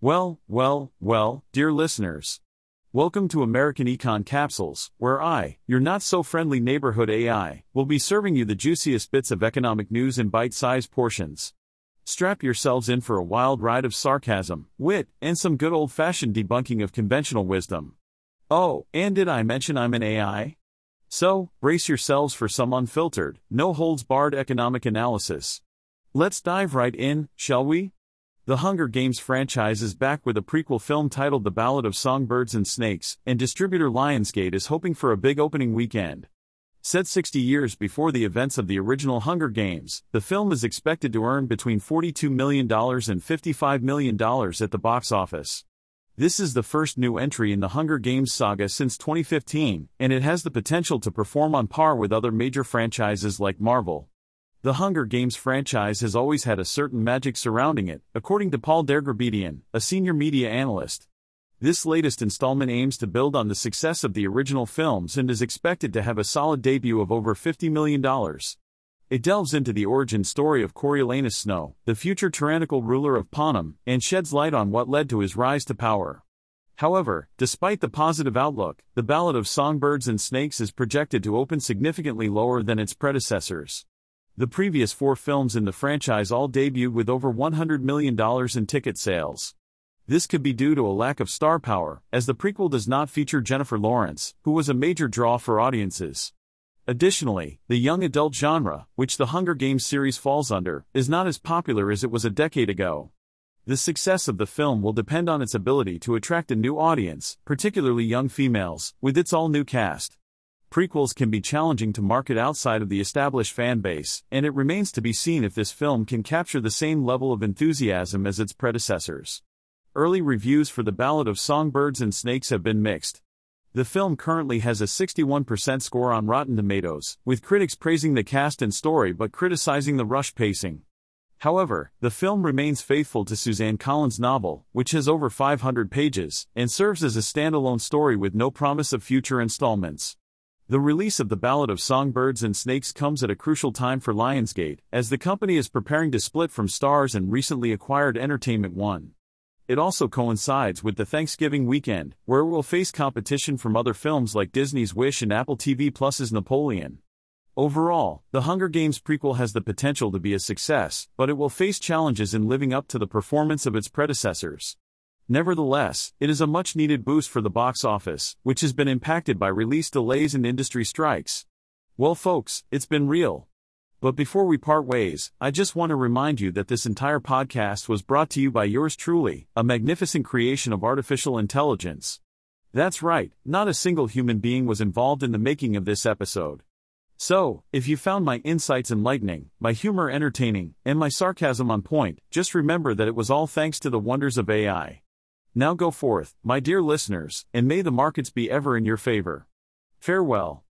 Well, well, well, dear listeners. Welcome to American Econ Capsules, where I, your not so friendly neighborhood AI, will be serving you the juiciest bits of economic news in bite sized portions. Strap yourselves in for a wild ride of sarcasm, wit, and some good old fashioned debunking of conventional wisdom. Oh, and did I mention I'm an AI? So, brace yourselves for some unfiltered, no holds barred economic analysis. Let's dive right in, shall we? The Hunger Games franchise is back with a prequel film titled The Ballad of Songbirds and Snakes, and distributor Lionsgate is hoping for a big opening weekend. Set 60 years before the events of the original Hunger Games, the film is expected to earn between $42 million and $55 million at the box office. This is the first new entry in the Hunger Games saga since 2015, and it has the potential to perform on par with other major franchises like Marvel. The Hunger Games franchise has always had a certain magic surrounding it, according to Paul Dergarabedian, a senior media analyst. This latest installment aims to build on the success of the original films and is expected to have a solid debut of over $50 million. It delves into the origin story of Coriolanus Snow, the future tyrannical ruler of Panem, and sheds light on what led to his rise to power. However, despite the positive outlook, the Ballad of Songbirds and Snakes is projected to open significantly lower than its predecessors. The previous four films in the franchise all debuted with over $100 million in ticket sales. This could be due to a lack of star power, as the prequel does not feature Jennifer Lawrence, who was a major draw for audiences. Additionally, the young adult genre, which the Hunger Games series falls under, is not as popular as it was a decade ago. The success of the film will depend on its ability to attract a new audience, particularly young females, with its all new cast prequels can be challenging to market outside of the established fan base, and it remains to be seen if this film can capture the same level of enthusiasm as its predecessors. Early reviews for The Ballad of Songbirds and Snakes have been mixed. The film currently has a 61% score on Rotten Tomatoes, with critics praising the cast and story but criticizing the rush pacing. However, the film remains faithful to Suzanne Collins' novel, which has over 500 pages, and serves as a standalone story with no promise of future installments. The release of The Ballad of Songbirds and Snakes comes at a crucial time for Lionsgate, as the company is preparing to split from Starz and recently acquired Entertainment One. It also coincides with the Thanksgiving weekend, where it will face competition from other films like Disney's Wish and Apple TV Plus's Napoleon. Overall, the Hunger Games prequel has the potential to be a success, but it will face challenges in living up to the performance of its predecessors. Nevertheless, it is a much needed boost for the box office, which has been impacted by release delays and industry strikes. Well, folks, it's been real. But before we part ways, I just want to remind you that this entire podcast was brought to you by yours truly, a magnificent creation of artificial intelligence. That's right, not a single human being was involved in the making of this episode. So, if you found my insights enlightening, my humor entertaining, and my sarcasm on point, just remember that it was all thanks to the wonders of AI. Now go forth, my dear listeners, and may the markets be ever in your favor. Farewell.